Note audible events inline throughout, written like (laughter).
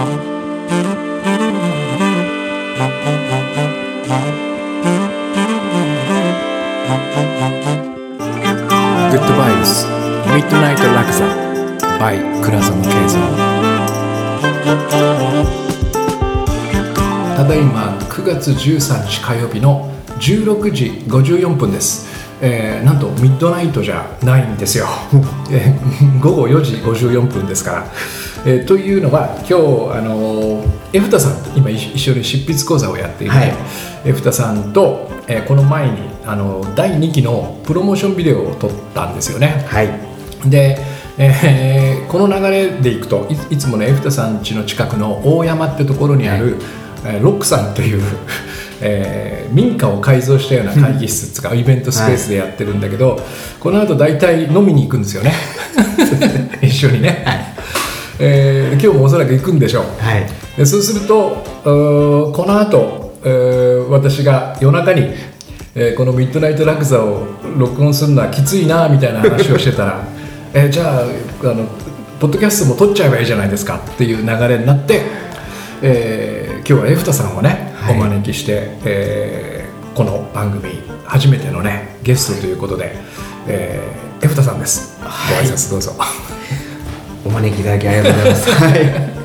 グッドバイブスミッドナイトラクザ by 倉園慶三ただいま9月13日火曜日の16時54分です、えーなんとミッドナイトじゃないんですよ、えー午後4時54分ですから、えーというのは今日あのーエフタさんと今一一緒に執筆講座をやっている、はい。エフタさんと、えーこの前にあの第2期のプロモーションビデオを撮ったんですよね。はい。で、えーこの流れでいくといいつもねエフタさん家の近くの大山ってところにある、えーロックさんという、(laughs) えー民家を改造したような会議室とかイベントスペースでやってるんだけど、この後大体飲みに行くんですよね。(laughs) 一緒にね、えー今日もおそらく行くんでしょう。はい。でそうするとこの後、えー私が夜中に、えーこの「ミッドナイトラクザ」を録音するのはきついなみたいな話をしてたら (laughs) えーじゃああのポッドキャストも撮っちゃえばいいじゃないですかっていう流れになって、えー今日はエフタさんをね、はい。お招きして、えーこの番組初めてのねゲストということで、えーエフタさんです、はい。ご挨拶どうぞお招きいただきありがとうございます。(laughs) はい。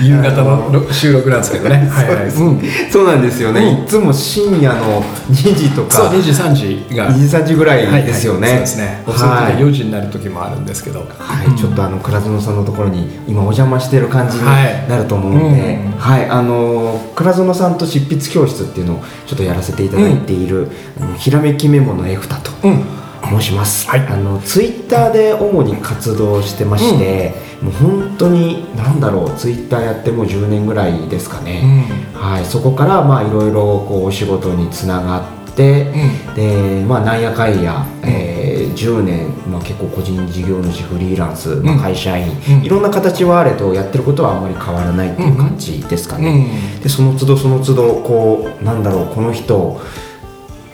夕方のろ収録なんですけどね。(laughs) はいはい、うん。そうなんですよね、いつも深夜の2時とそうか2時3時が。2時3時ぐらいですよね、はいはい。そうですね。遅くはいて4時になる時もあるんですけど、はい、ちょっとあの倉園さんのところに今お邪魔している感じにはい。なると思うので、うん。はい、あの倉園さんと執筆教室っていうのをちょっとやらせていただいている、ひらめきメモのエフタとうん申します。はい。あのツイッターで主に活動してまして、もう本当になんだろう、ツイッターやってもう10年ぐらいですかね。はい、そこからまあいろいろこうお仕事につながって、でまあなんやかんや、えー10年、まあ、結構個人事業主フリーランス、まあ、うん会社員、うん。いろんな形はあれとやってることはあんまり変わらないっていう感じですかね、でその都度その都度こうなんだろうこの人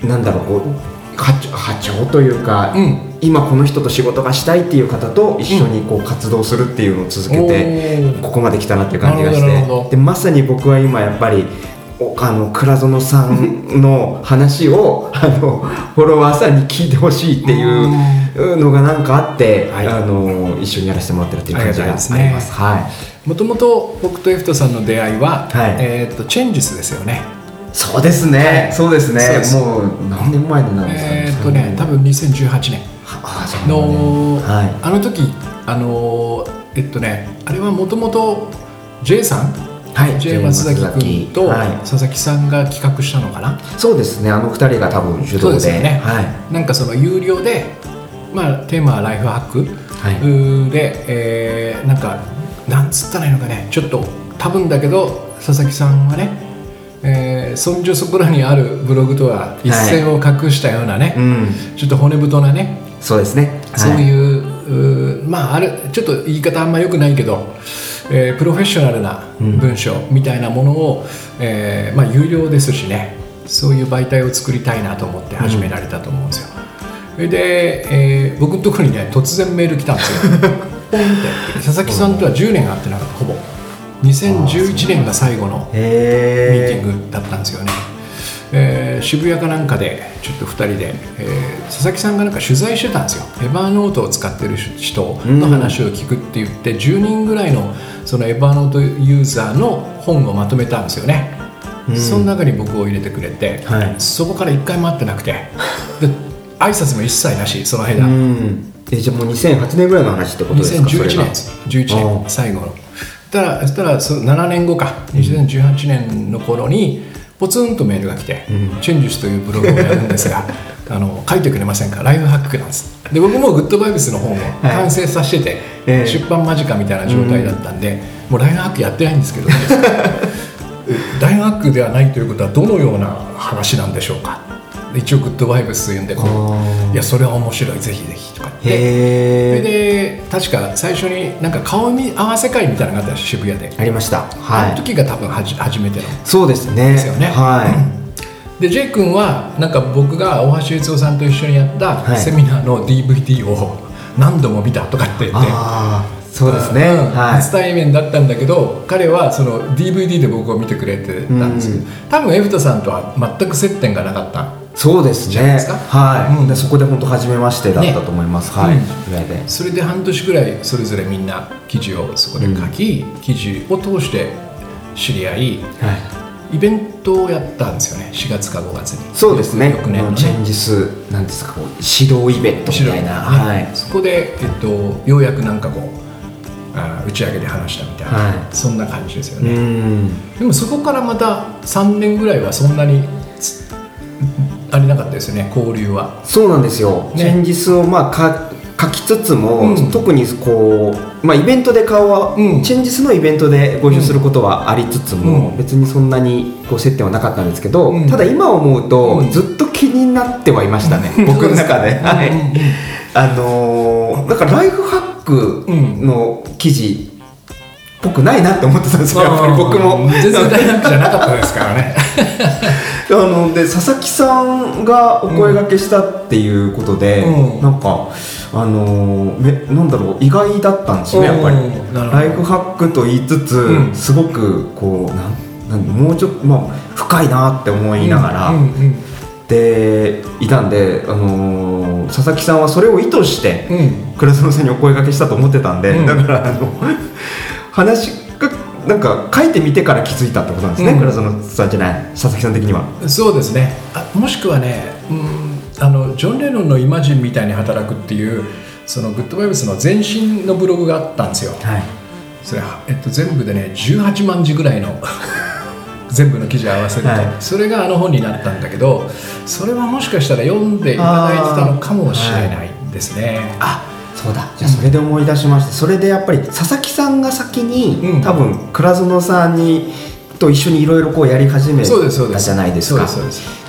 なんだろうこう波長というか、うん。今この人と仕事がしたいっていう方と一緒にこう活動するっていうのを続けて、おー。ここまで来たなっていう感じがしてでまさに僕は今やっぱりおあの倉園さんの話を (laughs) あのフォロワーさんに聞いてほしいっていうのがなんかあって、はい。あの一緒にやらせてもらってるっていう感じがあります。ありがたいですはい。もともと僕とエフトさんの出会いは、はい。えー、とチェンジスですよねそうですね、はいそうです。ねもう何年前になるんですかね。えっ、とね多分2018年。の、はい。あの時あのえっとねあれはもともと J さん？はい。J 松崎君とはい。佐々木さんが企画したのかな、そうですね。あの二人が多分主そう導ででね。はい。なんかその有料で、まあ、テーマはライフハック、はい。で、えーなんかなんつったらいいのかね。ちょっと多分だけど佐々木さんはね、えー、そんじょそこらにあるブログとは一線を画したようなね、うん。ちょっと骨太なね、そうですね。うそうい。うまああるちょっと言い方あんま良くないけど、えープロフェッショナルなうん。文章みたいなものを、えーまあ、有料ですしねそういう媒体を作りたいなと思って始められたと思うんですよ。それで、えー僕のところにね突然メール来たんですよ。(laughs) ポンって。佐々木さんとは10年会ってなかった。ほぼ2011年が最後のミーティングだったんですよね、えー渋谷かなんかでちょっと2人で、えー佐々木さんがなんか取材してたんですよ。エバーノートを使ってる人の話を聞くって言って、10人ぐらいのそのエバーノートユーザーの本をまとめたんですよね、うん。その中に僕を入れてくれて、はい。そこから1回も会ってなくて。で挨拶も一切なしその間、うん。えじゃあもう2008年ぐらいの話ってことですか？2011年です。11年。最後の。そしたらそしたらそ7年後か。2018年の頃にポツンとメールが来て、チェンジスというブログをやるんですが (laughs) あの書いてくれませんか？ライフハックなんです。で僕もグッドバイブスの本を完成させてて、ええ。出版間近みたいな状態だったんで、もうライフハックやってないんですけど (laughs) ライフハックではないということはどのような話なんでしょうか？で一応グッドバイブスというんでこいやそれは面白いぜひぜひとか言って。で確か最初になんか顔見合わせ会みたいなのがあった渋谷で、ありました。あのはい時が多分はじ初めての。そうですね。ですよね。はで J 君はなんか僕が大橋悦夫さんと一緒にやったはい。セミナーの DVD を何度も見たとかって言って、ああそうですね。うん。はい。初対面だったんだけど彼はその DVD で僕を見てくれてたんですけど、うん。多分エフタさんとは全く接点がなかったそうですね。じゃないですか？はい、うん。でそこで本当初めましてだったと思います、はい、ねうん。ぐらいでそれで半年ぐらいそれぞれみんな記事をそこで書き、記事を通して知り合いはい。イベントをやったんですよね。4月か5月に。そうですね。翌年のねチェンジスなんですかこう指導イベントみたいな、はい。そこで、えっと、ようやくなんかこう打ち上げで話したみたいな、はい。そんな感じですようね、ん。でもそこからまた3年ぐらいはそんなにつありなかったですよね交流は。そうなんですよ、ね。チェンジスをまあか書きつつも、うん。特にこう、まあ、イベントで顔は、うん。チェンジスのイベントでご一緒することはありつつも、うん。別にそんなにこう接点はなかったんですけど、うん。ただ今思うと、うん。ずっと気になってはいましたね、僕の中で。はい。あのーだからライフハックの記事っぽくないなって思ってたんですよ、やっぱり僕も。全然大学じゃなかったですからね。(laughs) あので佐々木さんがお声掛けしたっていうことで、うん。なんかあのめなんだろう意外だったんですよねやっぱり。ライフハックと言いつつ、うん。すごくこうなんなんもうちょっと、まあ、深いなって思いながら、うんうんでいたんで、あの佐々木さんはそれを意図してうんうん。倉園さんにお声掛けしたと思ってたんで、うん。だからあの話がなんか書いてみてから気づいたってことなんですね、うん。倉園さんじゃない佐々木さん的には。そうですね。あもしくはね、うん、あのジョン・レノンのイマジンみたいに働くっていうそのグッドバイブスの前身のブログがあったんですよ。はい。それ、えっと、全部でね18万字ぐらいの (laughs) 全部の記事合わせると、はい。それがあの本になったんだけどそれはもしかしたら読んでいただいてたのかもしれないですね。あそうだ。じゃあそれで思い出しました、それでやっぱり佐々木さんが先に、うん。多分倉園さんにと一緒にいろいろこうやり始めたじゃないですか。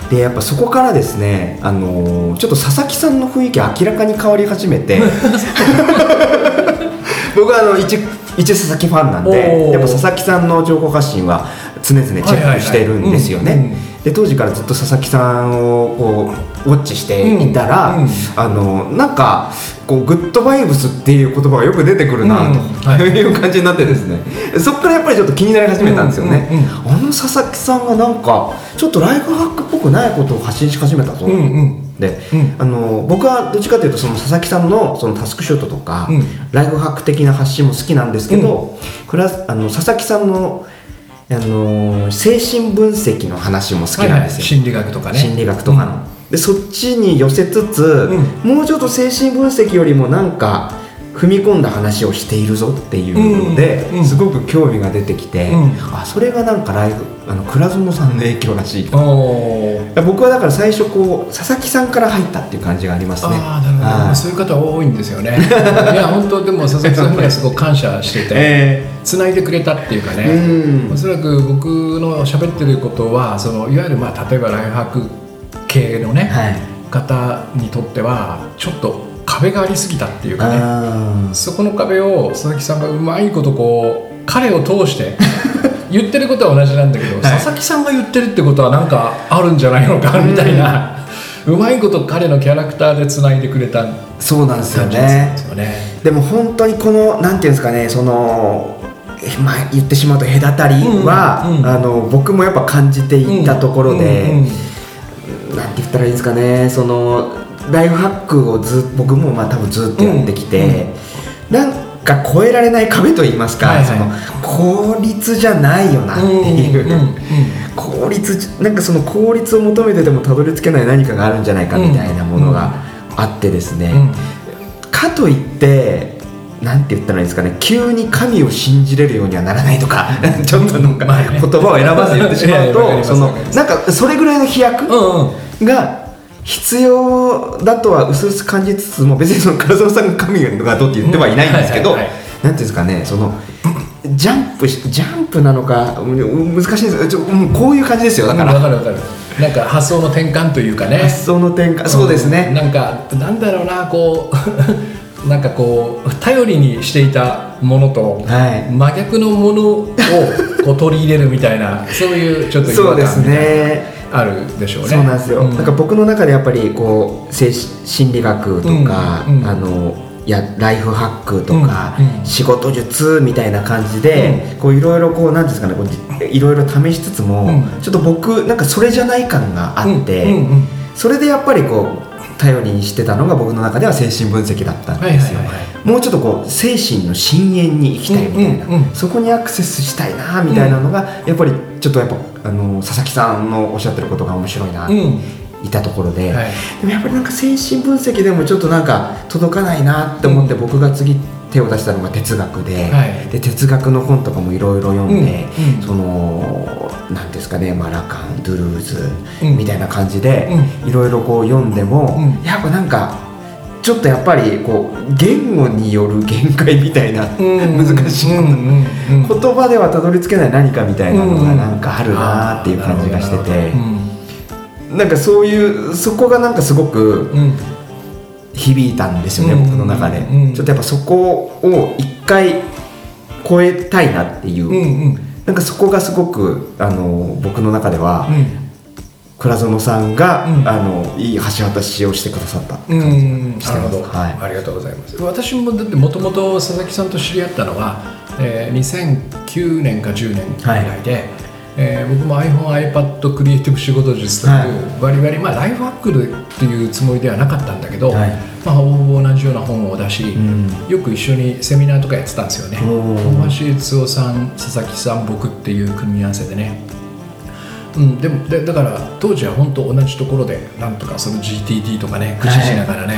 でやっぱそこからですね、あのーちょっと佐々木さんの雰囲気明らかに変わり始めて (laughs) 僕はあの一一佐々木ファンなんでやっぱ佐々木さんの情報発信は常々チェックしてるんですよねで当時からずっと佐々木さんをこうウォッチしていたら、うん。うんあのなんかこうグッドバイブスっていう言葉がよく出てくるなと、い。いう感じになってですね。そこからやっぱりちょっと気になり始めたんですよね、うんうんうん。あの佐々木さんがなんかちょっとライフハックっぽくないことを発信し始めたぞ、うんうん。で、うん。あの僕はどっちかというとその佐々木さんのそのタスクショットとか、うん。ライフハック的な発信も好きなんですけど、これはあの佐々木さんのあの精神分析の話も好きなんですよ、心理学とかね。心理学とかの、でそっちに寄せつつ、もうちょっと精神分析よりもなんか踏み込んだ話をしているぞっていうので、うんうん。すごく興味が出てきて、うん。あそれがなんかライフあの倉園さんの影響らしい僕はだから最初こう佐々木さんから入ったっていう感じがありますね。ああなるほど、はい。そういう方多いんですよね。いや本当でも佐々木さんにはすごく感謝してて (laughs) えつないでくれたっていうかね、うん。おそらく僕の喋ってることはそのいわゆるまあ例えばライフハック系のね、はい。方にとってはちょっと壁がありすぎたっていうかね。あそこの壁を佐々木さんがうまいことこう彼を通して (laughs) 言ってることは同じなんだけど、佐々木さんが言ってるってことはなんかあるんじゃないのかみたいな、うまいこと彼のキャラクターでつないでくれたそうなんですよね。ですよね。でも本当にこのなんていうんですかねそのえまあ言ってしまうと隔たりは、うんうん。あの僕もやっぱ感じていたところで、うんうん。なんて言ったらいいんですかねそのライフハックをず僕もまあ多分ずっとやってきて、なんか越えられない壁といいますか、はいはい。その効率じゃないよなっていう、うんうんうん効率なんかその効率を求めてでもたどり着けない何かがあるんじゃないかみたいなものがあってですね、うん。かといってなんて言ったらいいんですかね急に神を信じれるようにはならないとか (laughs) ちょっとなんか言葉を選ばず言ってしまうと (laughs) そのなんかそれぐらいの飛躍うんうん。が必要だとは薄々感じつつも別にその唐沢さんが神がどうって言ってはいないんですけど、うんはいはいはい。なんていうんですかねそのジャンプしジャンプなのかうん難しいんです。ちょうんこういう感じですよ。だかうんかるわかる。なんか発想の転換というかね。発想の転換。そうですね、なんかなんだろうなこう (laughs) なんかこう頼りにしていたものとはい。真逆のものをこう取り入れるみたいなそういうちょっとそうですねあるでしょうね。そうなんですよ、うん。なんか僕の中でやっぱりこう精神心理学とか、うん。うん。あのやライフハックとか、うん。うん。仕事術みたいな感じで、こういろいろこうなんていうんですかねこういろいろ試しつつも、うん。ちょっと僕なんかそれじゃない感があって、うん。うん。うん。それでやっぱりこう頼りにしてたのが僕の中では精神分析だったんですよ、もうちょっとこう精神の深淵に行きたいみたいな、そこにアクセスしたいなみたいなのが、やっぱりちょっとやっぱあの佐々木さんのおっしゃってることが面白いな、うん。いたところで、はい。でもやっぱりなんか精神分析でもちょっとなんか届かないなって思って僕が次手を出したのが哲学で,、はい。で哲学の本とかもいろいろ読んで、うんうん。そのなんですかね、まあ、ラカンドゥルーズうん。みたいな感じでういろいろこう読んでも、うん。やっぱなんかちょっとやっぱりこう言語による限界みたいな、難しい言葉ではたどり着けない何かみたいなのがなんかあるなっていう感じがしてて、なん。かそういうそこがなんかすごくうんうん響いたんですよね、うん。僕の中で、うん。ちょっとやっぱそこを一回超えたいなっていう、うんうん。なんかそこがすごくあの僕の中では、うん。倉園さんが、うん。あのいい橋渡しをしてくださったってう感じんしてます、なるほど、はい。ありがとうございます。私もだってもともと佐々木さんと知り合ったのは、えー2009年か10年ぐらいで、えー僕も iPhoneiPad クリエイティブ仕事術という、はい。バリバリ、まあ、ライフハックっていうつもりではなかったんだけど、はい。まあ、ほぼほぼ同じような本を出し、うん。よく一緒にセミナーとかやってたんですよね。大橋悦夫さん佐々木さん僕っていう組み合わせでね。うん、でもでだから当時は本当同じところでなんとかその GTD とかね駆使しながらね、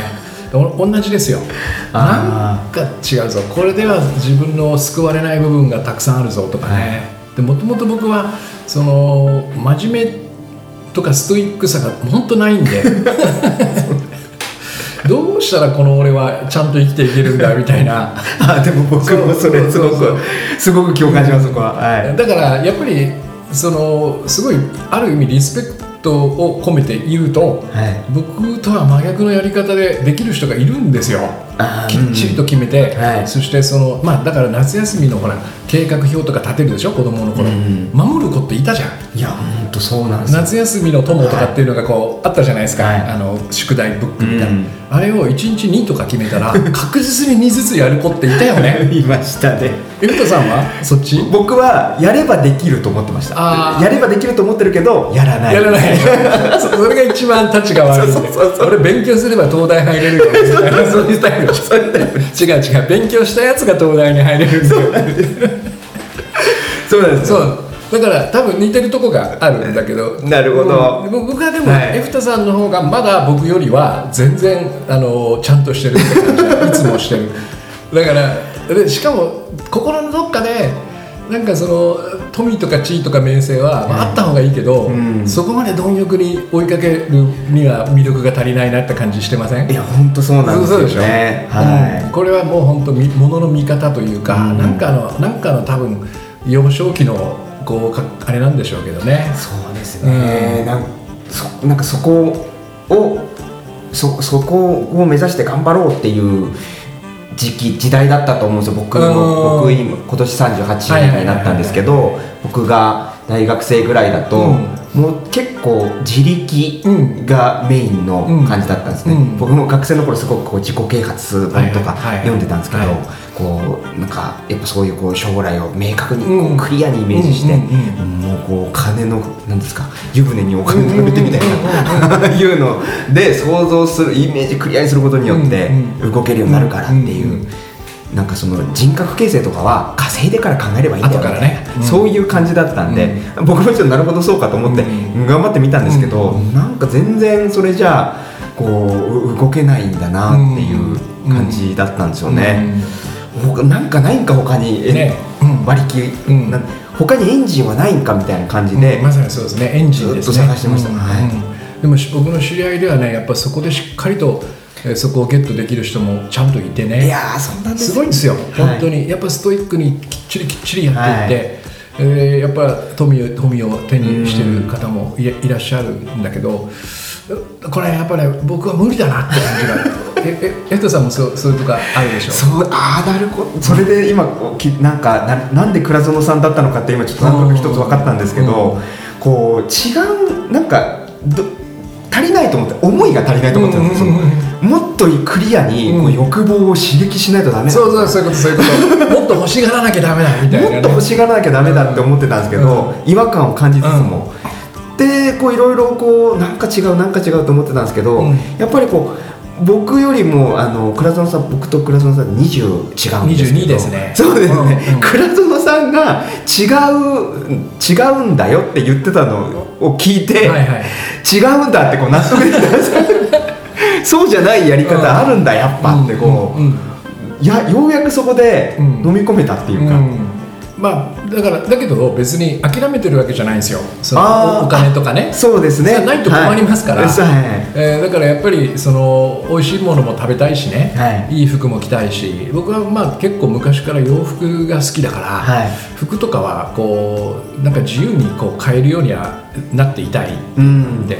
お同じですよ。なあんか違うぞ。これでは自分の救われない部分がたくさんあるぞとかね、でもともと僕はその真面目とかストイックさが本当ないんで。(laughs) どうしたらこの俺はちゃんと生きていけるんだみたいな。あでも僕もそれすごくすごく共感しますそこは。はい。だからやっぱりそのすごいある意味リスペクトを込めて言うとはい。僕とは真逆のやり方でできる人がいるんですよきっちりと決めて、はい。そしてそのまあだから夏休みのほら計画表とか立てるでしょ子供の頃、うん。守る子っていたじゃん。いや本当そうなんですよ。夏休みの友とかっていうのがこう、あったじゃないですか、はい。あの宿題ブックみたいな、うん。あれを1日2とか決めたら (laughs) 確実に2ずつやる子っていたよね。(laughs) いましたね。エフトさんは？そっち？僕はやればできると思ってました。やればできると思ってるけどやらない。やらない。(laughs) そそれが一番タチが悪い俺勉強すれば東大入れるよ。そういうスタイルでしょ違う違う。勉強したやつが東大に入れるんだよ。そうなんですよ。そう。だから多分似てるとこがあるんだけど。なるほど。うん。僕はでも、はい。エフタさんの方がまだ僕よりは全然あのちゃんとしてるって感じいつもしてる。だからでしかも心のどっかでなんかその富とか地位とか名声は、まあ、あった方がいいけど、うん。そこまで貪欲に追いかけるには魅力が足りないなって感じしてません？いや本当そうなんですよそうでしょ、ねうん。はこれはもう本当みものの見方というか、うん。なんかのなんかの多分幼少期のこうかあれなんでしょうけどね。いそうですね。なんそなんかそこをそそこを目指して頑張ろうっていう時期時代だったと思うんですよ。僕うん。も僕今今年38年になったんですけど僕が大学生ぐらいだと、もう結構自力がメインの感じだったんですね、うん。僕も学生の頃すごくこう自己啓発本とか読んでたんですけど、はい。こうなんかやっぱそういうこう将来を明確にこうん。うクリアにイメージして、うんうんもうこう金のなんですか湯船にお金を入れてみたいな (laughs) いうので想像するイメージクリアにすることによってうん動けるようになるからっていう。うんうんなんかその人格形成とかは稼いでから考えればいいんだよ後からね。うん。そういう感じだったんで、僕もちょっとなるほどそうかと思ってうん。頑張ってみたんですけど、うん。なんか全然それじゃあこうう動けないんだなっていう感じだったんですよね。ほなんかないんか他に、えね。うん。馬力、うん。な他にエンジンはないんかみたいな感じうん。で、まさにそうですね。エンジンですね。ずっと探してました。うん。はい。うんでもし僕の知り合いではねやっぱそこでしっかりとえーそこをゲットできる人もちゃんといてね。いやーそうなんですすごいんですよ、はい。本当に。やっぱストイックにきっちりきっちりやってい。って、えーやっぱ富を富を手にしてる方もいいらっしゃるんだけどこれやっぱね僕は無理だなって感じが。ええ (laughs) エトさんもそうそういうとこあるでしょ？そうああなるほど。それで今こうきなんかななんで倉園さんだったのかって今ちょっとなんとなく一つ分かったんですけど、こう違うなんかど足りないと思って思いが足りないと思ってたんですもっとクリアにこう欲望を刺激しないとダメだそうそうそういうことそういうこと。もっと欲しがらなきゃダメだみたいな、ね、(laughs) もっと欲しがらなきゃダメだって思ってたんですけど、違和感を感じつつも、でこういろいろこうなんか違うなんか違うと思ってたんですけど、うん。やっぱりこう僕よりもあの倉園さん僕と倉園さん20違うんですけど。22ですね。そうですね、うんうん。倉園さんが違う違うんだよって言ってたのを聞いて、はいはい。違うんだってこう納得できた。そうじゃないやり方あるんだやっぱってこう、うんうん。いやようやくそこでうん。飲み込めたっていうか、うんまあだからだけど別に諦めてるわけじゃないんですよ。そのおお金とかね。そうですね。ないと困りますから。はい。はい。えーだからやっぱりその美味しいものも食べたいしね、はい。い、い服も着たいし。僕はまあ結構昔から洋服が好きだから、はい。服とかはこうなんか自由にこう買えるようにはなっていたい。うん。で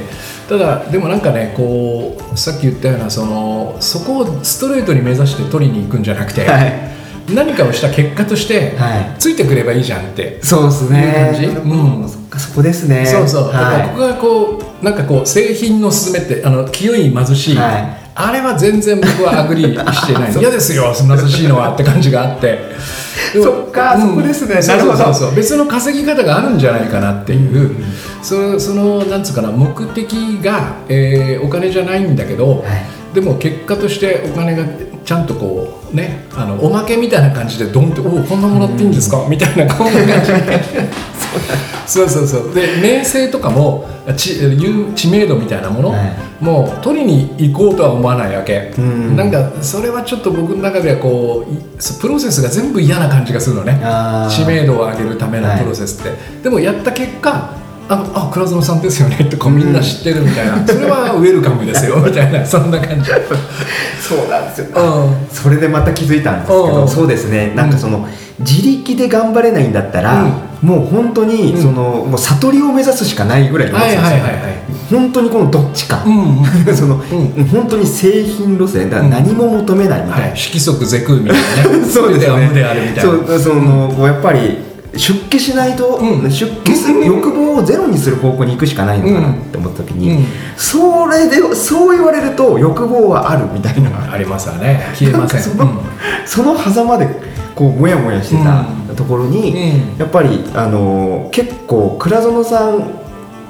ただでもなんかねこうさっき言ったようなそのそこをストレートに目指して取りに行くんじゃなくて、はい何かをした結果として、はい。ついてくればいいじゃんって。そうですね。いう感じ？うん。そっかそこですね。そうそう、だからは僕がこうなんかこう清貧の勧めってあの清い貧しい、はい。あれは全然僕は agree してない。(laughs) 嫌ですよ貧しいのはって感じがあって。そっかそこですね。なるほどそう。そう別の稼ぎ方があるんじゃないかなっていう、そそのなんつうかな目的が、えーお金じゃないんだけど、はい。でも結果としてお金がちゃんとこうねあのおまけみたいな感じでドンって「おおこんなもらっていいんですか?」みたいなこんな感じで。(laughs) そうそうそう。で名声とかも知有知名度みたいなもの、はい。もう取りに行こうとは思わないわけ、うん。なんかそれはちょっと僕の中ではこういプロセスが全部嫌な感じがするのね。知名度を上げるためのプロセスって、でもやった結果ああ倉園さんですよねってこうみんな知ってるみたいな、それはウェルカムですよ (laughs) みたいなそんな感じ。そうなんですよ。うん。それでまた気づいたんですけうん。どそうですね。なんかその自力で頑張れないんだったらもう本当にうん。そのもう悟りを目指すしかないぐらいのはいはいはいはい。本当にこのどっちか。うんうん (laughs) そのん。本当に製品路線だから何も求めないみたいな。はい、色即是空みたいなね。(laughs) そうですよね。全ては無であるみたいな。そうそのやっぱり出家しないと、うん。出家する欲望をゼロにする方向に行くしかないのかなって思った時に、うん。それでそう言われると欲望はあるみたいな、ありますわね。消えません。そのその狭間でこうモヤモヤしてたうん。ところに、うん。やっぱりあの結構倉園さん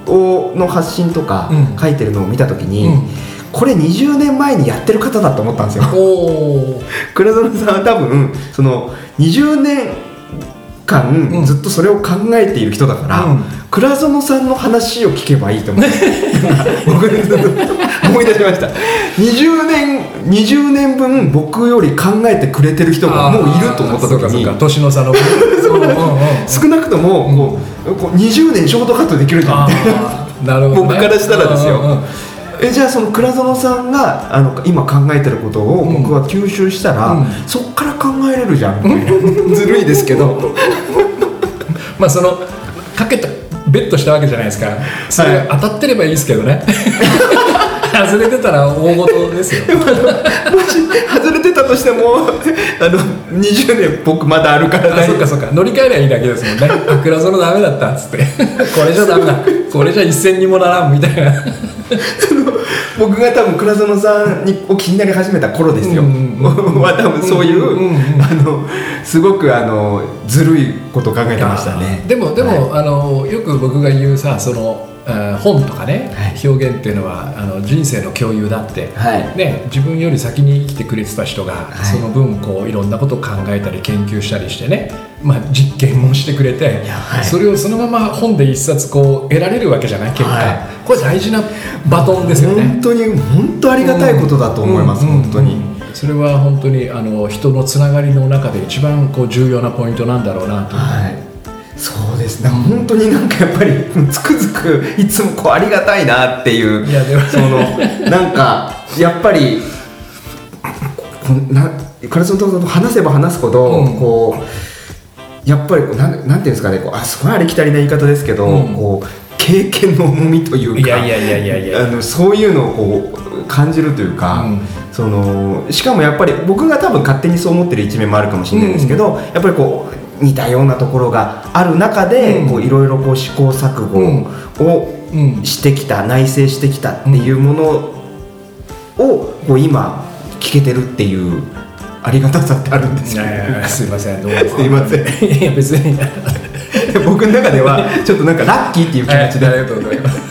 をの発信とかうん。書いてるのを見た時に、うん。これ20年前にやってる方だと思ったんですよ。倉園さんは多分その20年間うん。ずっとそれを考えている人だから、うん。倉園さんの話を聞けばいいと思って僕思い出しました。20年20年分僕より考えてくれてる人がもういると思った時に。年の差の少なくともこうこう20年ショートカットできるじゃん。みた僕からしたらですよえじゃあその倉園さんがあの今考えてることをうん。僕は吸収したら、うん。そっから考えれるじゃん。みたいなずるいですけど。(laughs) まあそのかけたベットしたわけじゃないですか。それはい。当たってればいいですけどね (laughs) 外れてたら大事ですよ。もし外れてたとしてもあの20年僕まだあるからあそっかそっか。乗り換えりゃいいだけですもんね。(laughs) あ倉園ダメだったっつって。これじゃダメだ。これじゃ一銭にもならんみたいな。僕が多分倉園さんにを気になり始めた頃ですよ、は多分そういう、あのすごくあのずるいことを考えてましたね。でもでも、あのよく僕が言うさその本とかね、はい。表現っていうのはあの人生の共有だって、はい。ね、自分より先に生きてくれてた人が、い。その分こういろんなことを考えたり研究したりしてね、まあ、実験もしてくれて、それをそのまま本で一冊こう得られるわけじゃない結果、はい。これ大事なバトンですよね。本当に本当ありがたいことだと思います、うん。本当に、うんそれは本当にあの人のつながりの中で一番こう重要なポイントなんだろうなと、はいそうです。ね本当になんかやっぱり (laughs) つくづくいつもこうありがたいなっていういやでも。そのなんかやっぱりこんなカルソンと話せば話すほど、うん。こうやっぱりなんなんていうんですかねこうあすごいありきたりな言い方ですけど、うん。こう経験の重みというかいやいやいやいやいや。あのそういうのをこう感じるというか、うん。そのしかもやっぱり僕が多分勝手にそう思ってる一面もあるかもしれないんですけど、やっぱりこう似たようなところがある中で、いろいろこう試行錯誤をしてきた、内省してきたっていうものをこう今聞けてるっていうありがたさってあるんですよ、ね、すいませんどうも。すいません。いや別に。(laughs) 僕の中ではちょっとなんかラッキーっていう気持ちで、ありがとうございます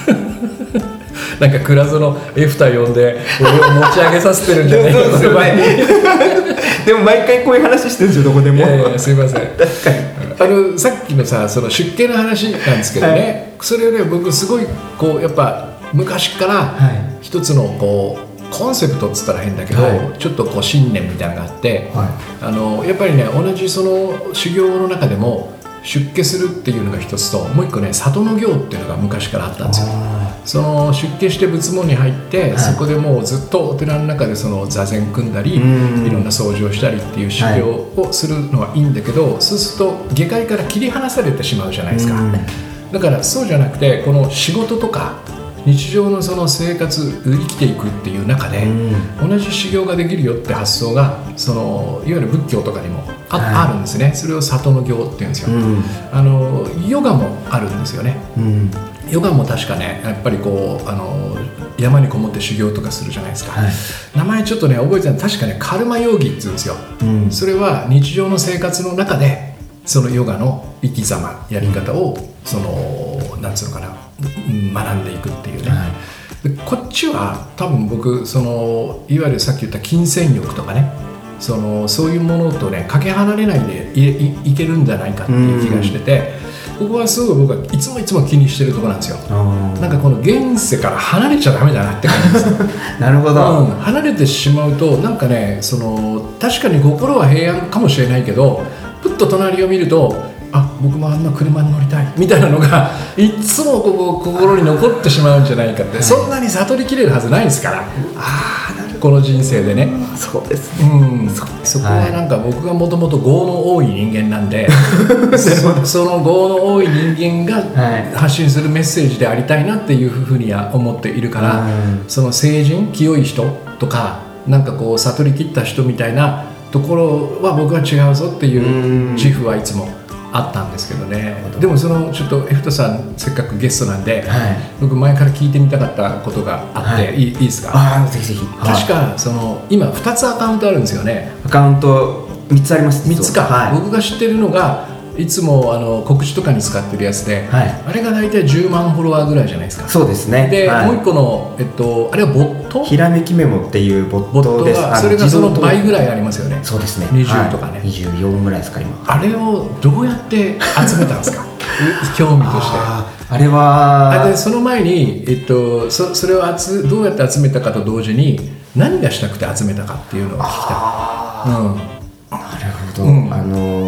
なんか倉園エフタ呼んで俺を持ち上げさせてるんじゃないか。そうですよね。でも毎回こういう話してるんですよどこでも。いやいやすいません。確かにあのさっきのさその出家の話なんですけどね、それをね僕すごいこうやっぱ昔から一つのこうコンセプトっつったら変だけど、はい。ちょっとこう信念みたいなのがあって、はい。あのやっぱりね同じその修行の中でも出家するっていうのが一つともう一個ね里の行っていうのが昔からあったんですよその出家して仏門に入って、はい。そこでもうずっとお寺の中でその座禅組んだりうん。いろんな掃除をしたりっていう修行をするのはいいんだけど、そうすると下界から切り離されてしまうじゃないですか、うん。だからそうじゃなくてこの仕事とか日常のその生活生きていくっていう中で、同じ修行ができるよって発想がそのいわゆる仏教とかにもあ,、はい。あるんですね。それを里の行っていうんですよ、うん。あのヨガもあるんですよね。うんヨガも確かねやっぱりこうあの山にこもって修行とかするじゃないですか、はい。名前ちょっとね覚えてない。確かねカルマヨーギって言うんですよ、うん。それは日常の生活の中でそのヨガの生き様やり方をそのなんつうのかなうん学んでいくっていうね、はでこっちは多分僕そのいわゆるさっき言った金銭欲とかねそのそういうものとねかけ離れないでいいいけるんじゃないかっていう気がしてて、ここはすごい僕はいつもいつも気にしてるところなんですよ。あなんかこの現世から離れちゃダメだなって感じです。ー (laughs) なるほど、うん、離れてしまうとなんかねその確かに心は平安かもしれないけどふっと隣を見るとあ僕もあんな車に乗りたい。みたいなのが (laughs) いつもここ心に残ってしまうんじゃないかって、そんなに悟りきれるはずないですから。ああなるこの人生でね。そうですうん、そこはなんか僕がもともと業の多い人間なんで、(laughs) そその業の多い人間がはい。発信するメッセージでありたいなっていうふうには思っているから、うん。その成人清い人とかなんかこう悟りきった人みたいなところは僕は違うぞっていううん。自負はいつもあったんですけどね。でもそのちょっとエフトさんせっかくゲストなんで、はい。僕前から聞いてみたかったことがあって、はい。い、いいいですか？ああぜひぜひ。確かその今2つアカウントあるんですよね。アカウント3つあります3つか、はい。僕が知ってるのがいつもあの告知とかに使ってるやつで、はい。あれが大体10万フォロワーぐらいじゃないですか。そうですね。で、はい。もう一個の、えっと、あれはボット？ひらめきメモっていうボットトです。あがそれがその倍ぐいらいありますよね。そうですね。20とかね。はい、24ぐらいですか今。あれをどうやって集めたんですか？(laughs) 興味として。あれはあでその前に、えっと、そそれを集どうやって集めたかと同時に何がしたくて集めたかっていうのを聞きあたい、うん、ーなるほど、うん。あのー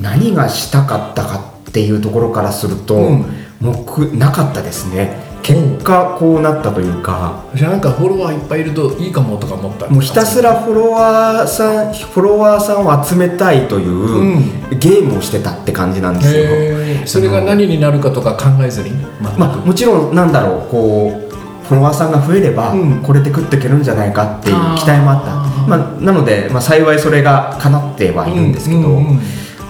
何がしたかったかっていうところからすると、うん。目なかったですね。結果こうなったというか。じゃあなんかフォロワーいっぱいいるといいかもとか思った。もうひたすらフォロワーさんフォロワーさんを集めたいという、うん。ゲームをしてたって感じなんですよ。それが何になるかとか考えずにまあ、もちろんなんだろうこうフォロワーさんが増えれば、うん。これで食っていけるんじゃないかっていう期待もあった。まあ、なので、まあ、幸いそれが叶ってはいるんですけど、うんうんうん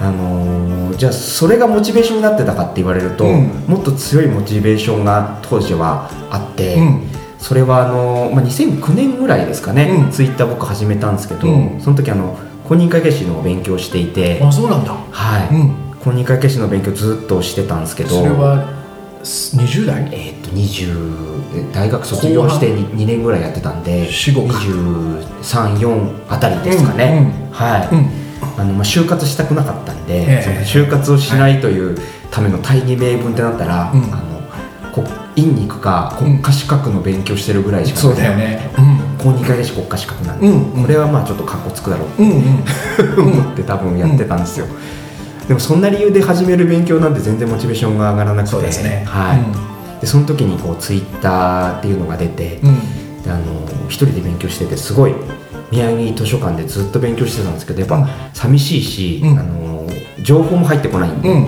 あのーじゃあそれがモチベーションになってたかって言われると、うん。もっと強いモチベーションが当時はあって、うん。それはあのー、まあ、2009年ぐらいですかね、うん。ツイッター僕始めたんですけど、うん。その時あの公認会計士の勉強をしていて、あそうなんだ。はい。うん。公認会計士の勉強ずっとしてたんですけどそれは20代？えー、と20大学卒業して 2, 2年ぐらいやってたんで四五か。234あたりですかね、はい、うんあのまあ、就活したくなかったんで、ええ。その就活をしないというための大義名分ってなったら、うん。あのこ院に行くか国家資格の勉強してるぐらいしかそうだよね。うん。公認会計士国家資格なんで、うんうん。これはまあちょっとかっこつくだろううんうん。と思って多分やってたんですよ、でもそんな理由で始める勉強なんて全然モチベーションが上がらなくてそうですね。はい。でその時にこうツイッターっていうのが出て、うん。であの一人で勉強しててすごい宮城図書館でずっと勉強してたんですけどやっぱ寂しいし、うんあの情報も入ってこないんで,、うん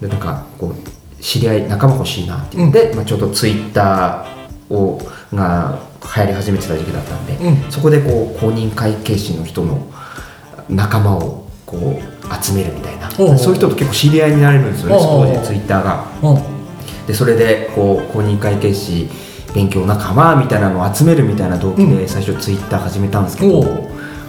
でなんかこう知り合い仲間欲しいなって言って、まあ、ちょうどツイッターをが流行り始めてた時期だったんで、そこでこう公認会計士の人の仲間をこう集めるみたいなそういう人と結構知り合いになれるんですよね当時ツイッターがでそれでこう公認会計士勉強仲間みたいなのを集めるみたいな動機で最初ツイッター始めたんですけど、おう。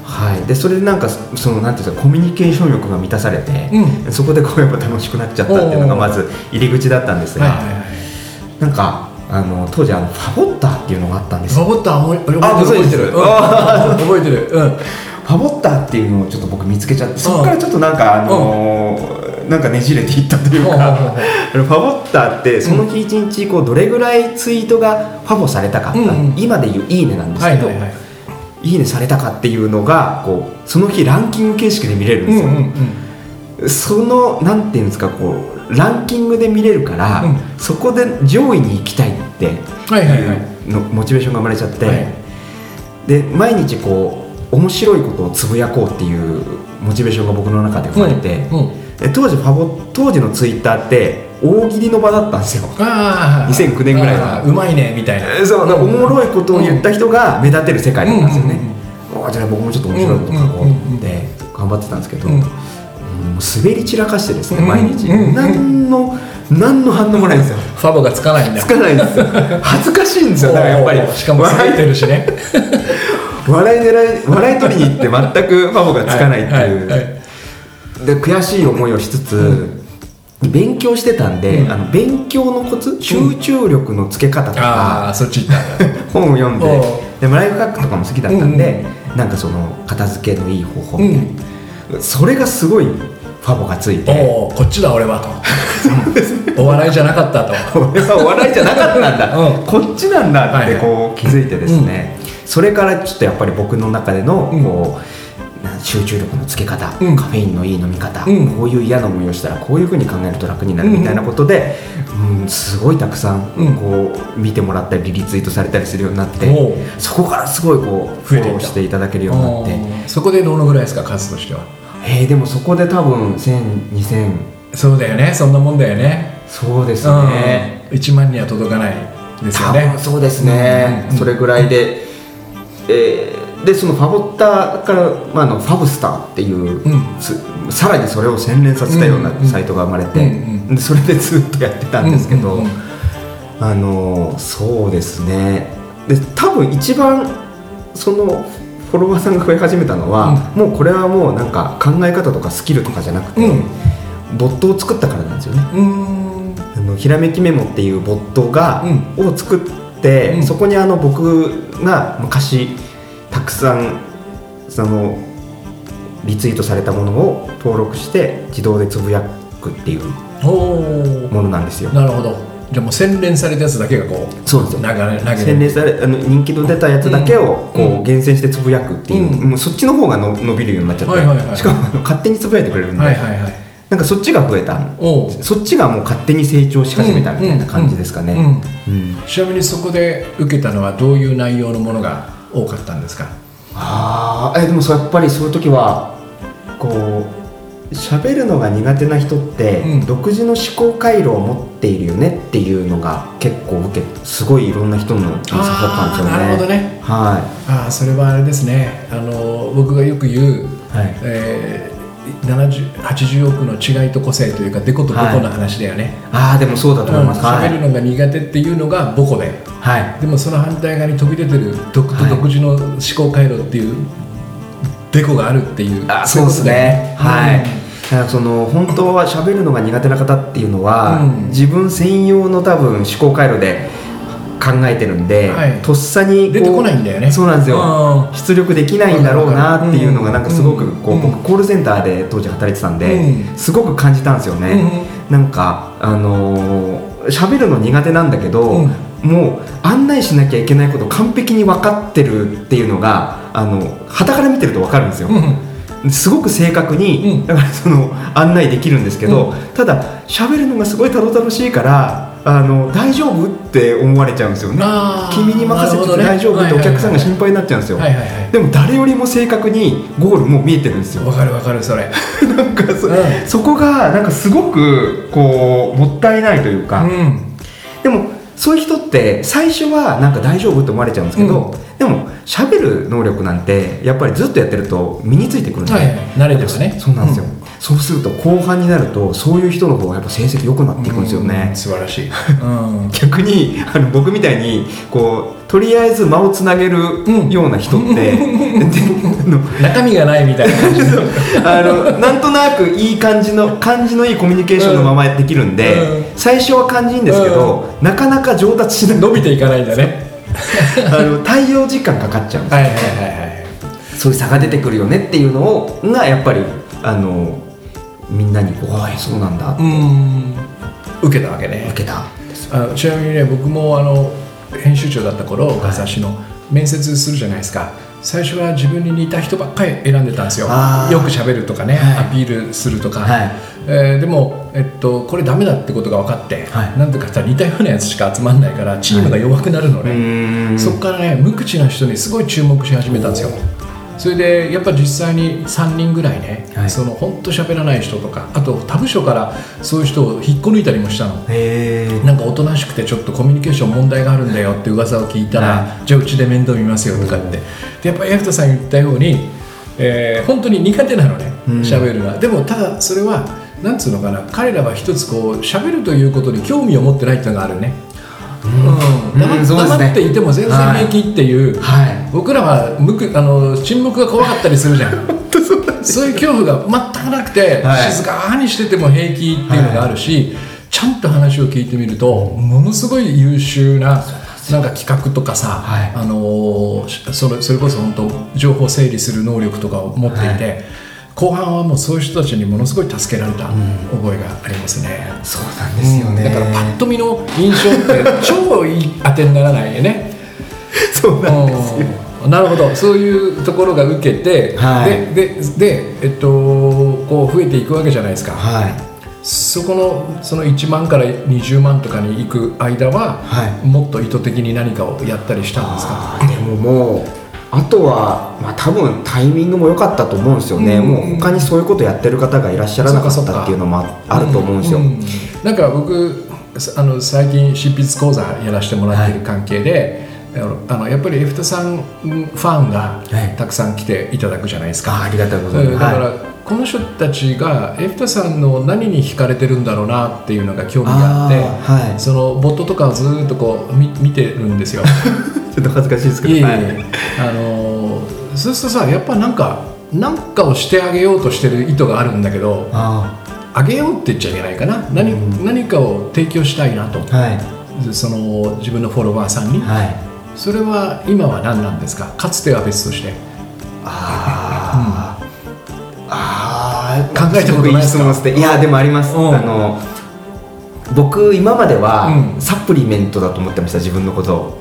はい、でそれでなんかそのなんていうんですかコミュニケーション力が満たされて、うそこでこうやっぱ楽しくなっちゃったっていうのがまず入り口だったんですが、はいはいはい。なんかあの当時あのファボッターっていうのがあったんですよ。ロボットは覚えあ覚えてる。覚えてる。うん。(laughs) ファボッターっていうのをちょっと僕見つけちゃってそこからちょっとなんかあのーなんかねじれていったというか、(laughs) ファボッターってその日一日こうどれぐらいツイートがファボされたか、うんうん。今でいう「いいね」なんですけど、はいはいはい。いいねされたかっていうのがこうその日ランキング形式で見れるんですよ、そのなんていうんですかこうランキングで見れるから、うん。そこで上位に行きたいってはいうのモチベーションが生まれちゃって、はい。で毎日こう面白いことをつぶやこうっていうモチベーションが僕の中で生まれて、うんうん。で当時ファボ当時のツイッターって大喜利の場だったんですよ。ああ2009年ぐらいは。うまいねみたいな。えそうおもろいことを言った人が目立てる世界だったんですよね。うんうん、あじゃあ僕もちょっと面白いこと書こうって頑張ってたんですけど、うん。滑り散らかしてですねうん毎日、うん。何の何の反応もないんですよ。ファボがつかないんだ。つかないんですよ。恥ずかしいんですよ。だからやっぱり。しかも滑ってるしね。笑い狙い笑い取りに行って全くファボがつかないっていう、はいはいはいで悔しい思いをしつつ、勉強してたんで、うん。あの勉強のコツ集中力のつけ方とあか、あそっち行ったんだ。(laughs) 本を読んででライフハックとかも好きだったんで、なんかその片付けのいい方法みたいな、それがすごいファボがついておおこっちだ俺はと。(laughs) お笑いじゃなかったと。俺はお笑いじゃなかったんだ、うん。こっちなんだってこう気づいてですね、それからちょっとやっぱり僕の中でのうん。こう、な集中力のつけ方、うん。カフェインのいい飲み方、うん。こういう嫌な思いをしたらこういうふうに考えると楽になるみたいなことで、うん。すごいたくさんうん。こう見てもらったりリツイートされたりするようになって、そこからすごいこうフォローしていただけるようになって、そこでどのぐらいですか数としては？えーでもそこで多分1000、2000そうだよね。そんなもんだよね。そうですね。うん。1万には届かないですよ多ね分そうですね、うんうん。うん。それぐらいで、えーでそのファボッターから、まあ、あのファブスターっていう、うん。つさらにそれを洗練させたようなうんうんサイトが生まれて、うんうんでそれでずっとやってたんですけど、うんうんうん。あのそうですね。で多分一番そのフォロワーさんが増え始めたのは、もうこれはもうなんか考え方とかスキルとかじゃなくて、うん。ボットを作ったからなんですよね。あのひらめきメモっていうボットが、を作って、うん。そこにあの僕が昔たくさんそのリツイートされたものを登録して自動でつぶやくっていうものなんですよ。なるほど。じゃあもう洗練されたやつだけがこうそうですよ。洗練されあの人気の出たやつだけをこう、うん。厳選してつぶやくっていう、うん。もうそっちの方がの伸びるようになっちゃって、はいはいはいしかも勝手につぶやいてくれるんで、はいはいはい。なんかそっちが増えたそっちがもう勝手に成長し始めたみたいな感じですかね。うん。ちなみにそこで受けたのはどういう内容のものが多かったんですかああえでもそうやっぱりそういう時はこう喋るのが苦手な人って、うん。独自の思考回路を持っているよねっていうのが結構受けすごいいろんな人のに刺さったんですよね。なるほどね。はああそれはあれですね。あの僕がよく言う、いはい。えー70 80億の違いと個性というかデコとボコの話だよね、ああでもそうだと思います。喋るのが苦手っていうのがボコではい。でもその反対側に飛び出てる独,、はい。独自の思考回路っていうデコがあるっていうあそうですね。はい、だからその本当は喋るのが苦手な方っていうのは、うん。自分専用の多分思考回路で考えてるんで、はい。とっさに出てこないんだよね。そうなんですよ。あ出力できないんだろうなっていうのがなんかすごくこうん。う僕コールセンターで当時働いてたんでうん。すごく感じたんですよーねなんかあのー喋るの苦手なんだけどうんもう案内しなきゃいけないこと完璧に分かってるっていうのがあの傍から見てると分かるんですよ。うんうん。すごく正確に、うん。だからその案内できるんですけど、うん。ただ喋るのがすごいたどたどしいからあの大丈夫って思われちゃうんですよね。君に任せてて大丈夫ってお客さんが心配になっちゃうんですよ、でも誰よりも正確にゴールもう見えてるんですよ。わかるわかるそれ。(laughs) なんかそ,、うん。そこがなんかすごくこうもったいないというか、うん。でもそういう人って最初はなんか大丈夫って思われちゃうんですけど、でも喋る能力なんてやっぱりずっとやってると身についてくるんで、はいはい。慣れてますねそうなんですよ、うんそうすると後半になるとそういう人の方がやっぱ成績良くなっていくんですよね、うん素晴らしい、うん、(laughs) 逆にあの僕みたいにこうとりあえず間をつなげるうん。ような人って、(laughs) 中身がないみたいな感じで (laughs) あのなんとなくいい感じの感じのいいコミュニケーションのままできるんで、うん。最初は感じいいんですけど、なかなか上達しない伸びていかないんだね。あの対応時間かかっちゃうんですはいはいはいはい。そういう差が出てくるよねっていうのをがやっぱりあのみんなにこう「あそうなんだ」ってうん。受けたわけね受けた。あのちなみにね僕もあの編集長だった頃雑誌の面接するじゃないですか。最初は自分に似た人ばっかり選んでたんですよ。よく喋るとかね、はい。アピールするとか、はい。えーでも、えっと、これダメだってことが分かって、はい。なんていうかさ似たようなやつしか集まんないからチームが弱くなるのね、ん。そこからね無口な人にすごい注目し始めたんですよそれでやっぱ実際に3人ぐらいね、はい。その本当喋らない人とかあと他部署からそういう人を引っこ抜いたりもしたの。なんかおとなしくてちょっとコミュニケーション問題があるんだよって噂を聞いたら、はじゃあうちで面倒見ますよとかって。でやっぱりエフタさん言ったように、えー本当に苦手なのねうん。喋るのは、でもただそれはなんつうのかな彼らは一つこう喋るということに興味を持ってないっていうのがあるね、うん。黙黙っていても全然平気っていう、はい。僕らは無くあの沈黙が怖かったりするじゃん。(laughs) そういう恐怖が全くなくて、はい。静かにしてても平気っていうのがあるし、ちゃんと話を聞いてみるとものすごい優秀ななんか企画とかさ、はい。あのそれそれこそ本当情報整理する能力とかを持っていて、後半はもうそういう人たちにものすごい助けられた覚えがありますね。そうなんですよね、だからパッと見の印象って超いい当てにならないよね。(laughs) そうなんですよ。うん。なるほど。そういうところが受けて、はい。ででで、えっと、こう増えていくわけじゃないですか。はい。そこのその1万から20万とかに行く間は、はい。もっと意図的に何かをやったりしたんですか？でももうあとは、まあ、多分タイミングも良かったと思うんですよね、うん。もう他にそういうことやってる方がいらっしゃらなかったっていうのもああると思うんですよ、ん。なんか僕あの最近執筆講座やらせてもらってる関係で、あのあのやっぱりエフタさんファンがはい。たくさん来ていただくじゃないですか、あありがたいございます、うんだから、はい。この人たちがエフタさんの何に惹かれてるんだろうなっていうのが興味があってはい。そのボットとかをずーっとこう見見てるんですよ。(laughs) ちょっと恥ずかしいですけど。いえいえ、はい。あのーそうするとさやっぱなんかなんかをしてあげようとしてる意図があるんだけどああ。げようって言っちゃいけないかな何,、うん。何かを提供したいなと。あはい。その自分のフォロワーさんに、はい。それは今は何なんですか？かつては別として。あー、あー。考えたことないですか？すごいい質問ですねいやでもあります、うん。あの僕今まではうん。サプリメントだと思ってました自分のことを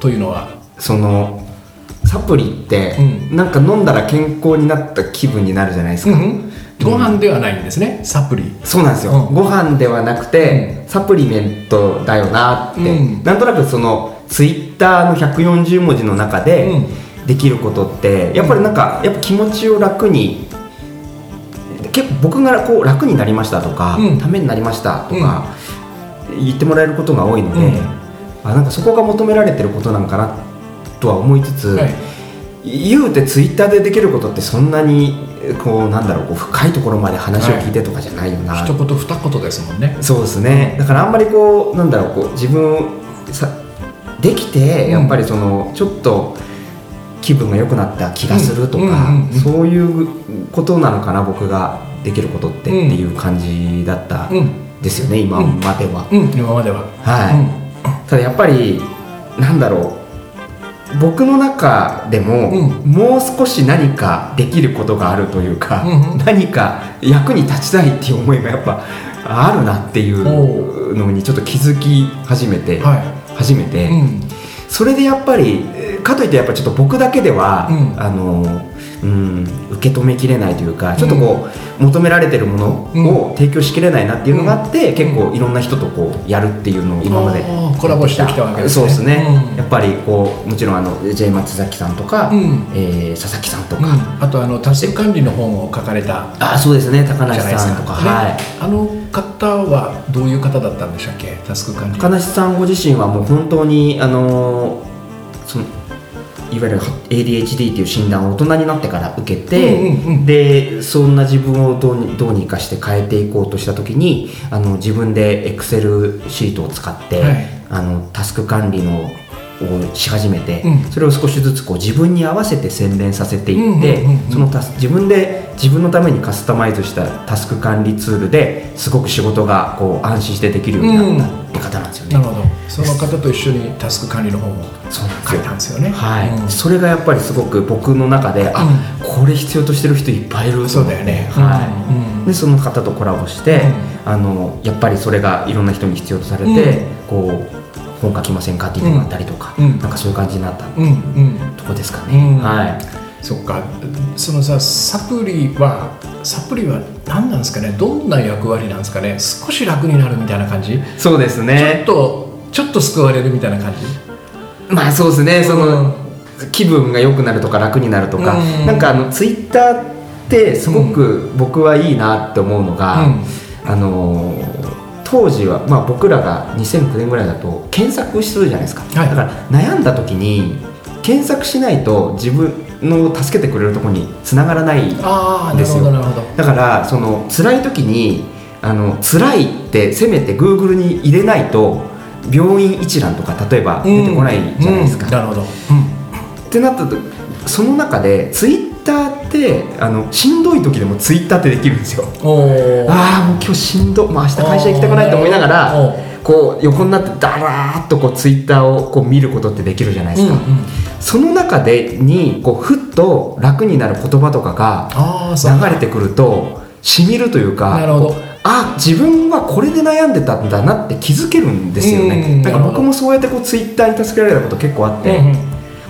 というのは？そのサプリって、うなんか飲んだら健康になった気分になるじゃないですか、ご飯ではないんですねサプリ。そうなんですよ、うん。ご飯ではなくて、サプリメントだよなって、うん。なんとなくそのツイッターの140文字の中でうん。できることってやっぱりなんかやっぱ気持ちを楽に結構僕がこう楽になりましたとか、うん。ためになりましたとか、言ってもらえることが多いので、うんあなんかそこが求められてることなんかなとは思いつつ、はい。言うてツイッターでできることってそんなにこうなんだろうこう深いところまで話を聞いてとかじゃないよな、一言二言ですもんね。そうですね。だからあんまりこうなんだろうこう自分さできてやっぱりそのちょっと気分が良くなった気がするとか、そういうことなのかな僕ができることってってうん。いう感じだったうん。ですよね、今までは。うん。今までは。はい、ただやっぱりなんだろう僕の中でも、うん。もう少し何かできることがあるというか、うんうん。何か役に立ちたいっていう思いがやっぱあるなっていうのにちょっと気づき始めて、は初めて、いうん。それでやっぱりえーかといってやっぱちょっと僕だけでは、うん。あのうん、受け止めきれないというかちょっとこう、求められてるものを提供しきれないなっていうのがあって、結構いろんな人とこうやるっていうのを今までコラボしてきたわけですね。そうですね、うん。やっぱりこうもちろんあの J 松崎さんとか、うん。えー佐々木さんとか、うん。あとあのタスク管理の本を書かれたあそうですね。高梨さんとか、ねはい。あの方はどういう方だったんでしたっけ？タスク管理。高梨さんご自身はもう本当にあのそのいわゆる ADHD っていう診断を大人になってから受けて、うんうんうん。でそんな自分をどうにどうにかして変えていこうとした時にあの自分でエクセルシートを使って、はい。あのタスク管理のをし始めて、うん。それを少しずつこう自分に合わせて洗練させていって、うんうんうんうん。そのタス自分で自分のためにカスタマイズしたタスク管理ツールですごく仕事がこう安心してできるようになったって方なんですよね。なるほど。その方と一緒にタスク管理の本をそうなんですよ。書いたんですよね。はい、うん。それがやっぱりすごく僕の中で、あこれ必要としてる人いっぱいいるとそうだよね。はい。うんでその方とコラボして、あのやっぱりそれがいろんな人に必要とされて、こう本書きませんかって言ってもらったりとか、うん。なんかそういう感じになったうんうん。とこですかね、うん。はい。そっか。そのさサプリはサプリは何なんですかね？どんな役割なんですかね？少し楽になるみたいな感じ、そうですちょっねとちょっと救われるみたいな感じ？まあそうですね。その、うん。気分が良くなるとか楽になるとか、うん。なんかあのツイッターってすごく僕はいいなって思うのが、うん。あのー当時は、まあ、僕らが2009年ぐらいだと検索するじゃないですか、はい。だから悩んだ時に検索しないと自分の助けてくれるところに繋がらないああなるですよだからその辛い時にあの辛いってせめて Google に入れないと病院一覧とか例えば出てこないじゃないですか、うんなるほど、ってなったとその中でツイッターってあのしんどい時でもツイッターってできるんですよ。ああもう今日しんど、まあ、明日会社行きたくないと思いながおらー。こう横になってダラーっとこうツイッターをこう見ることってできるじゃないですか、うんうんその中でにこうふっと楽になる言葉とかが流れてくるとしみるというかなるほど。あ自分はこれで悩んでたんだなって気づけるんですようんねなん。かなるほど僕もそうやってこうツイッターに助けられたこと結構あって、うんうん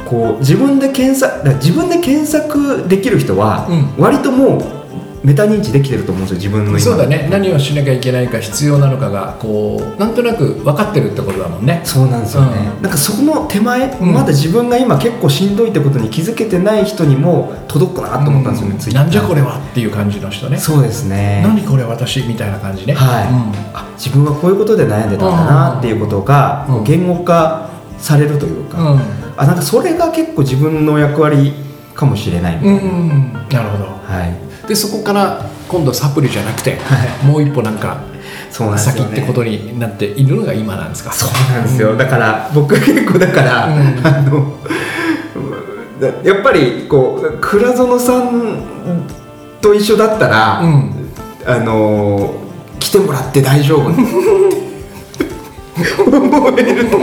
こう自分で検索自分で検索できる人はう割ともうメタ認知できてると思うんですよ自分の今。そうだね。何をしなきゃいけないか必要なのかがこうなんとなく分かってるってことだもんね。そうなんですよね、うん。なんかそこの手前、うん。まだ自分が今結構しんどいってことに気づけてない人にも届くなと思ったんですよね、うん。なんじゃこれはっていう感じの人ね。そうですね。何これ私みたいな感じね。はい。あ自分はこういうことで悩んでたんだなっていうことが言語化されるというか、うんあなんかそれが結構自分の役割かもしれないみたういな、んなるほど。はい。でそこから今度サプリじゃなくて、はもう一歩なんかそうなんですよね。先ってことになっているのが今なんですか？そうなんですよ、だから僕結構だから、うん。あのやっぱりこう倉園さんと一緒だったら、うん。あの来てもらって大丈夫 (laughs) 思えるこ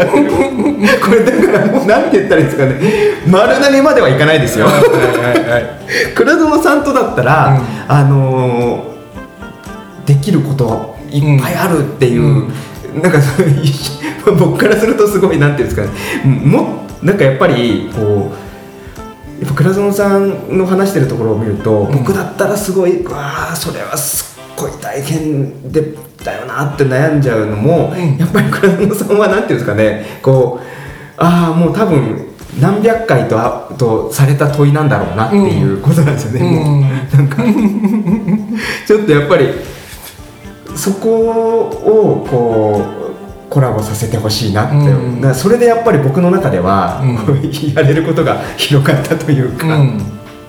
れだからもう何て言ったらいいんですかね。丸投げまではいかないですよ。はいはいはい倉園さんとだったら、うん。あのーできることいっぱいあるっていう、なんかそういう僕からするとすごいなんていうんですかね。もなんかやっぱりこうやっぱ倉園さんの話してるところを見ると、ん。僕だったらすごいわあそれはすっごい大変でだよなって悩んじゃうのも、うん。やっぱり倉園さんはなんていうんですかねこうああもう多分何百回とあとされた問いなんだろうなっていうことなんですよね、うん。もうなんか (laughs) ちょっとやっぱりそこをこうコラボさせてほしいなって、うん。それでやっぱり僕の中では、うん。やれることが広がったというか、うん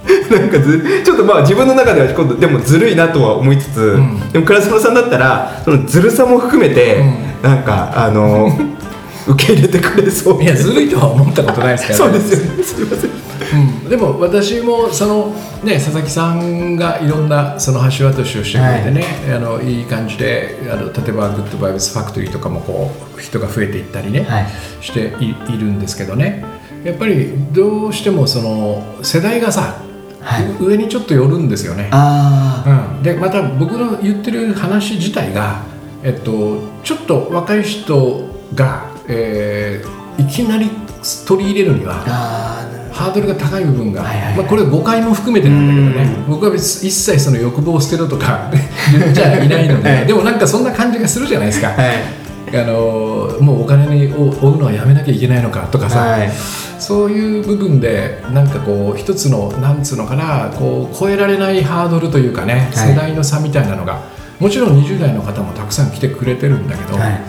(laughs) なんかずちょっとまあ自分の中では今度でもずるいなとは思いつつ、ん。でも倉島さんだったらそのずるさも含めて、なんかあの (laughs) 受け入れてくれそう。いやずるいとは思ったことないですから (laughs) そうですよね。すいません。うん、でも私もその、ね、佐々木さんがいろんなその橋渡しをしてくれてね、い、あのいい感じであの例えばグッドバイブスファクトリーとかもこう人が増えていったりね、はい。していいるんですけどね。やっぱりどうしてもその世代がさ、上にちょっと寄るんですよね。あうん、でまた僕の言ってる話自体が、えっと、ちょっと若い人が、えーいきなり取り入れるにはハードルが高い部分が、はいはいはい。まあ、これ誤解も含めてなんだけどね。僕は別に一切その欲望を捨てろとか (laughs) 言っちゃいないので、はい。でもなんかそんな感じがするじゃないですか、どはいあのもうお金に追うのはやめなきゃいけないのかとかさ、はい。そういう部分でなんかこう一つのなんつうのかなこう超えられないハードルというかね、はい。世代の差みたいなのがもちろん20代の方もたくさん来てくれてるんだけど、はい。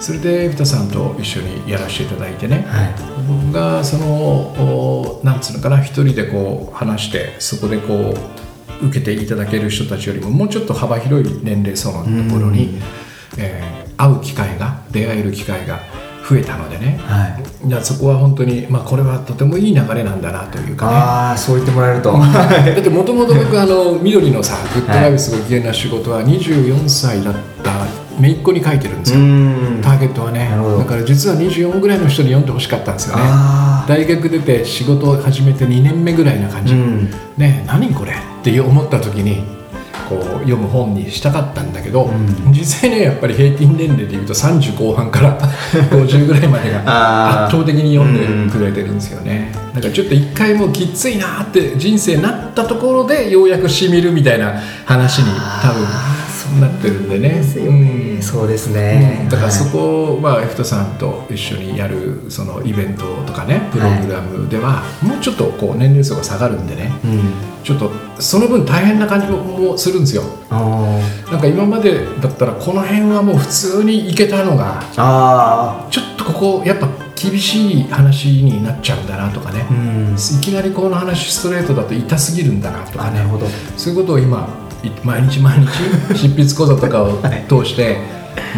それで生田さんと一緒にやらせていただいてね、はい。僕がそのおなんつうのかな一人でこう話してそこでこう受けていただける人たちよりももうちょっと幅広い年齢層のところに、えー会う機会が出会える機会が増えたのでね。はい。いやそこは本当に、まあ、これはとてもいい流れなんだなというかね。ああそう言ってもらえると。だってもともと僕あの (laughs) 緑のさグッドライブスご機嫌な仕事は24歳だった姪っ子に書いてるんですよ、ん。ターゲットはね。だから実は24ぐらいの人に読んでほしかったんですよね。大学出て仕事を始めて2年目ぐらいな感じ、うん。ね何これって思った時にこう読む本にしたかったんだけど、ん。実際ねやっぱり平均年齢でいうと30後半から (laughs) 50ぐらいまでが圧倒的に読んでくれてるんですよね、だからちょっと一回もうきついなって人生なったところでようやくしみるみたいな話に多分なってるんでね。うん。そうですね、うん。だからそはい。こを、まあ、エフトさんと一緒にやるそのイベントとかねプログラムでは、もうちょっとこう年齢層が下がるんでね。うん。ちょっとその分大変な感じもするんですよ。あなんか今までだったらこの辺はもう普通に行けたのがちょっとここやっぱ厳しい話になっちゃうんだなとかね。いきなりこの話ストレートだと痛すぎるんだなとかね。あなるほど。そういうことを今い毎日毎日 (laughs) 執筆講座とかを通して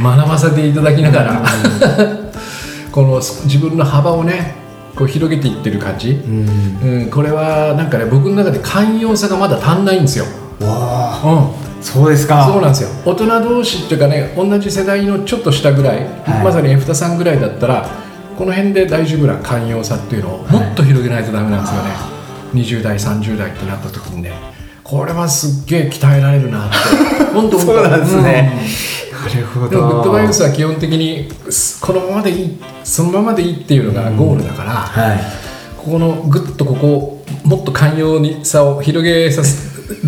学ばせていただきながら (laughs) この自分の幅をねこう広げていってる感じ、うん。うん、これはなんかね僕の中で寛容さがまだ足んないんですよ、わあ。うん、そうですか。そうなんですよ。大人同士っていうかね同じ世代のちょっと下ぐらい、はい。まさにエフタさんぐらいだったらこの辺で大丈夫な寛容さっていうのをもっと広げないとダメなんですよね、20代30代ってなった時にねこれはすっげえ鍛えられるなって。(laughs) 本当そうなんですね。なるほど。でもグッドバイブスは基本的にすこのままでいいそのままでいいっていうのがゴールだから、はい。ここのぐっとここもっと寛容にさを広げさせ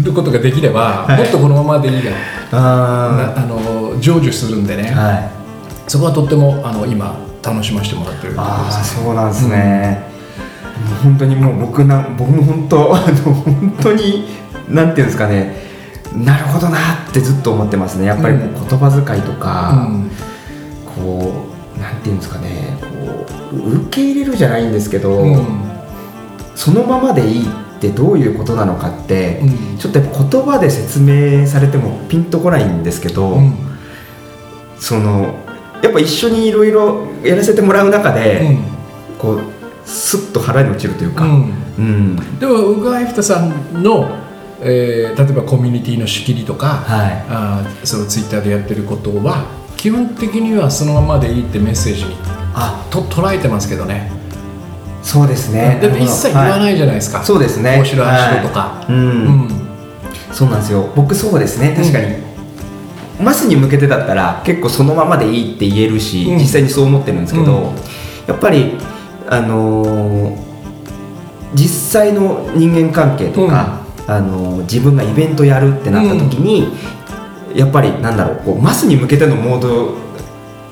ることができれば、はい。もっとこのままでいいがあなあの成就するんでね、ーはい。そこはとってもあの今楽しませてもらってる。ところああですねそうなんですね、もう本当にもう僕な僕も本当 (laughs) あの本当になんていうんですかねなるほどなってずっと思ってますね。やっぱりこう言葉遣いとか、こうなんていうんですかねこう受け入れるじゃないんですけど、うん。うんそのままでいいってどういうことなのかって、うん。ちょっとやっぱ言葉で説明されてもピンとこないんですけど、うん。そのやっぱ一緒にいろいろやらせてもらう中で、こうスッと腹に落ちるというか、うん。うん。でも僕はエフタさんの、えー例えばコミュニティの仕切りとか、はい。あーそのツイッターでやってることは基本的にはそのままでいいってメッセージにあ。と捉えてますけどね。そうですね。だって一切言わい、ないじゃないですか、そうですね。面白い話とか、はい。うん。うん。そうなんですよ。僕そうですね。確かに、マスに向けてだったら結構そのままでいいって言えるし、うん。実際にそう思ってるんですけど、うん。やっぱりあのー実際の人間関係とか、あのー自分がイベントやるってなった時に、やっぱりなんだろうこうマスに向けてのモード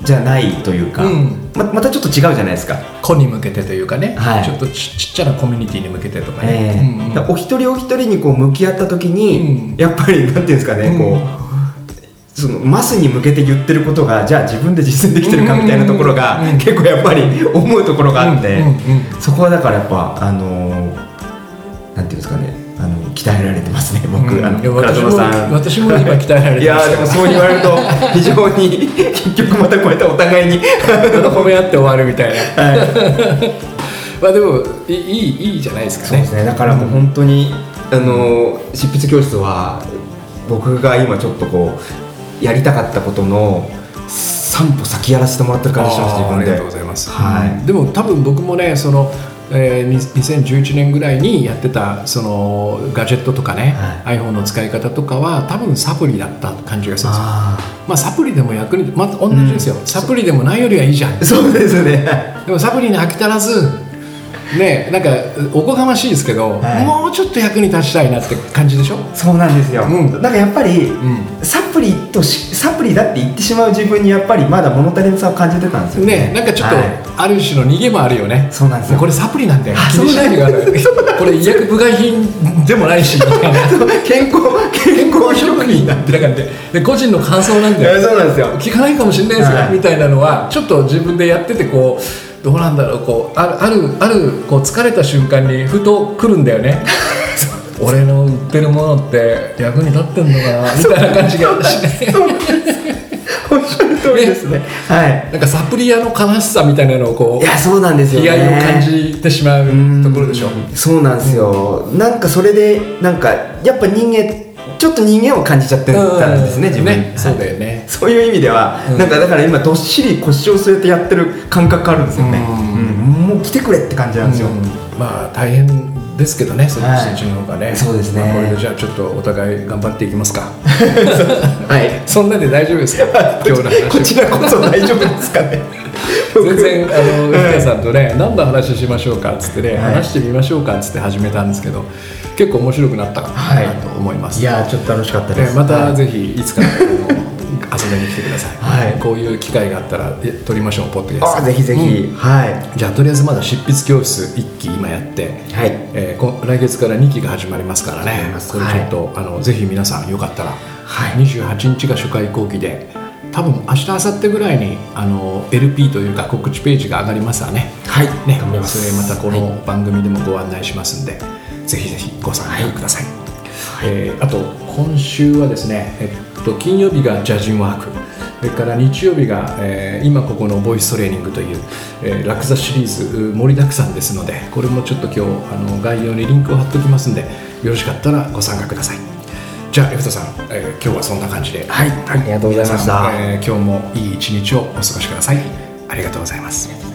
じゃないというか、うん。ままたちょっと違うじゃないですか。子に向けてというかね、はい。ちょっとちちっちゃなコミュニティに向けてとかえね、お一人お一人にこう向き合った時に、うん。やっぱりなんていうんですかね、うん。こうそのマスに向けて言ってることがじゃあ自分で実践できてるかみたいなところが、うん。結構やっぱり思うところがあって、うんうんうん。そこはだからやっぱあのーなんていうんですかねあの鍛えられてますね僕、うん。あのいや倉私も園さん。私も今鍛えられいてますやーでもそう言われると非常に結局またこうやってお互いに。褒め合って終わるみたいな。はい。(laughs) まあでもいいいいいいじゃないですかね。そうですね。だからもう本当に、あの執筆教室は僕が今ちょっとこうやりたかったことの3歩先やらせてもらってる感じします自分で。ありがとうございます、はい。でも多分僕もねその、えーに2011年ぐらいにやってたそのガジェットとかね、iPhone の使い方とかは多分サプリだった感じがするんですよ。あまあサプリでも役にまた同じですよ、サプリでもないよりはいいじゃん。ーそうですね。でもサプリに飽き足らずねなんかおこがましいですけど、はい。もうちょっと役に立ちたいなって感じでしょ？そうなんですよ、うん。だからやっぱり、ん。サプリとしサプリだって言ってしまう自分にやっぱりまだ物足りなさを感じてたんですよね。なんかちょっと、はい。ある種の逃げもあるよね。そうなんですよ。これサプリなんだよ。あ気にしないでください。(laughs) これ医薬部外品でもないし。健康健康食品なんてだからねで個人の感想なんだよ。そうなんですよ。聞かないかもしれないですよ、はい。みたいなのはちょっと自分でやっててこうどうなんだろうこうあるあるあるこう疲れた瞬間にふと来るんだよね。(laughs) 俺の売ってるものって役に立ってんのかなみたいな感じがしない。おっしゃる通りですね。はい。なんかサプリ屋の悲しさみたいなのをこいうやそうなんですよね。悲哀を感じてしまうところでしょ。うん。そうなんですよ、なんかそれでなんかやっぱ人間ちょっと人間を感じちゃってたんですね自分ねそうはいだよねそういう意味では、うんなんかだから今どっしり腰を据えてやってる感覚あるんですよね、うんうんもう来てくれって感じなんですよ、うん。まあ大変ですけどねそっち,、の方がね。そうですね。まあこれでじゃあちょっとお互い頑張っていきますか。(laughs) はい。そんなで大丈夫ですか？(laughs) 今日の話。こちらこそ大丈夫ですかね？(laughs) 全然あの内田さんとね何の話しましょうかっつってね、はい。話してみましょうかっつって始めたんですけど結構面白くなったかなと思います、いやーちょっと楽しかったです。ねまたはい。ぜひいつか遊びに来てください、はい。こういう機会があったらえ撮りましょうポッドキャスト。あぜひぜひ、はい。じゃあとりあえずまだ執筆教室1期今やって、はい。えーこ来月から2期が始まりますからね。始まります。これちょっと、あのぜひ皆さんよかったら、はい。28日が初回後期で多分明日明後日ぐらいにあの LP というか告知ページが上がりますわね。はい。ね。それまたこの番組でもご案内しますんで、ぜひぜひご参加ください、えーあと今週はですね、えっと、金曜日がジャジンワークそれから日曜日が、えー今ここのボイストレーニングという、えー、ラクザシリーズ盛りだくさんですのでこれもちょっと今日あの概要にリンクを貼っておきますんでよろしかったらご参加ください。じゃあエフトさん、えー今日はそんな感じで。はい。ありがとうございました。えー今日もいい一日をお過ごしください。ありがとうございます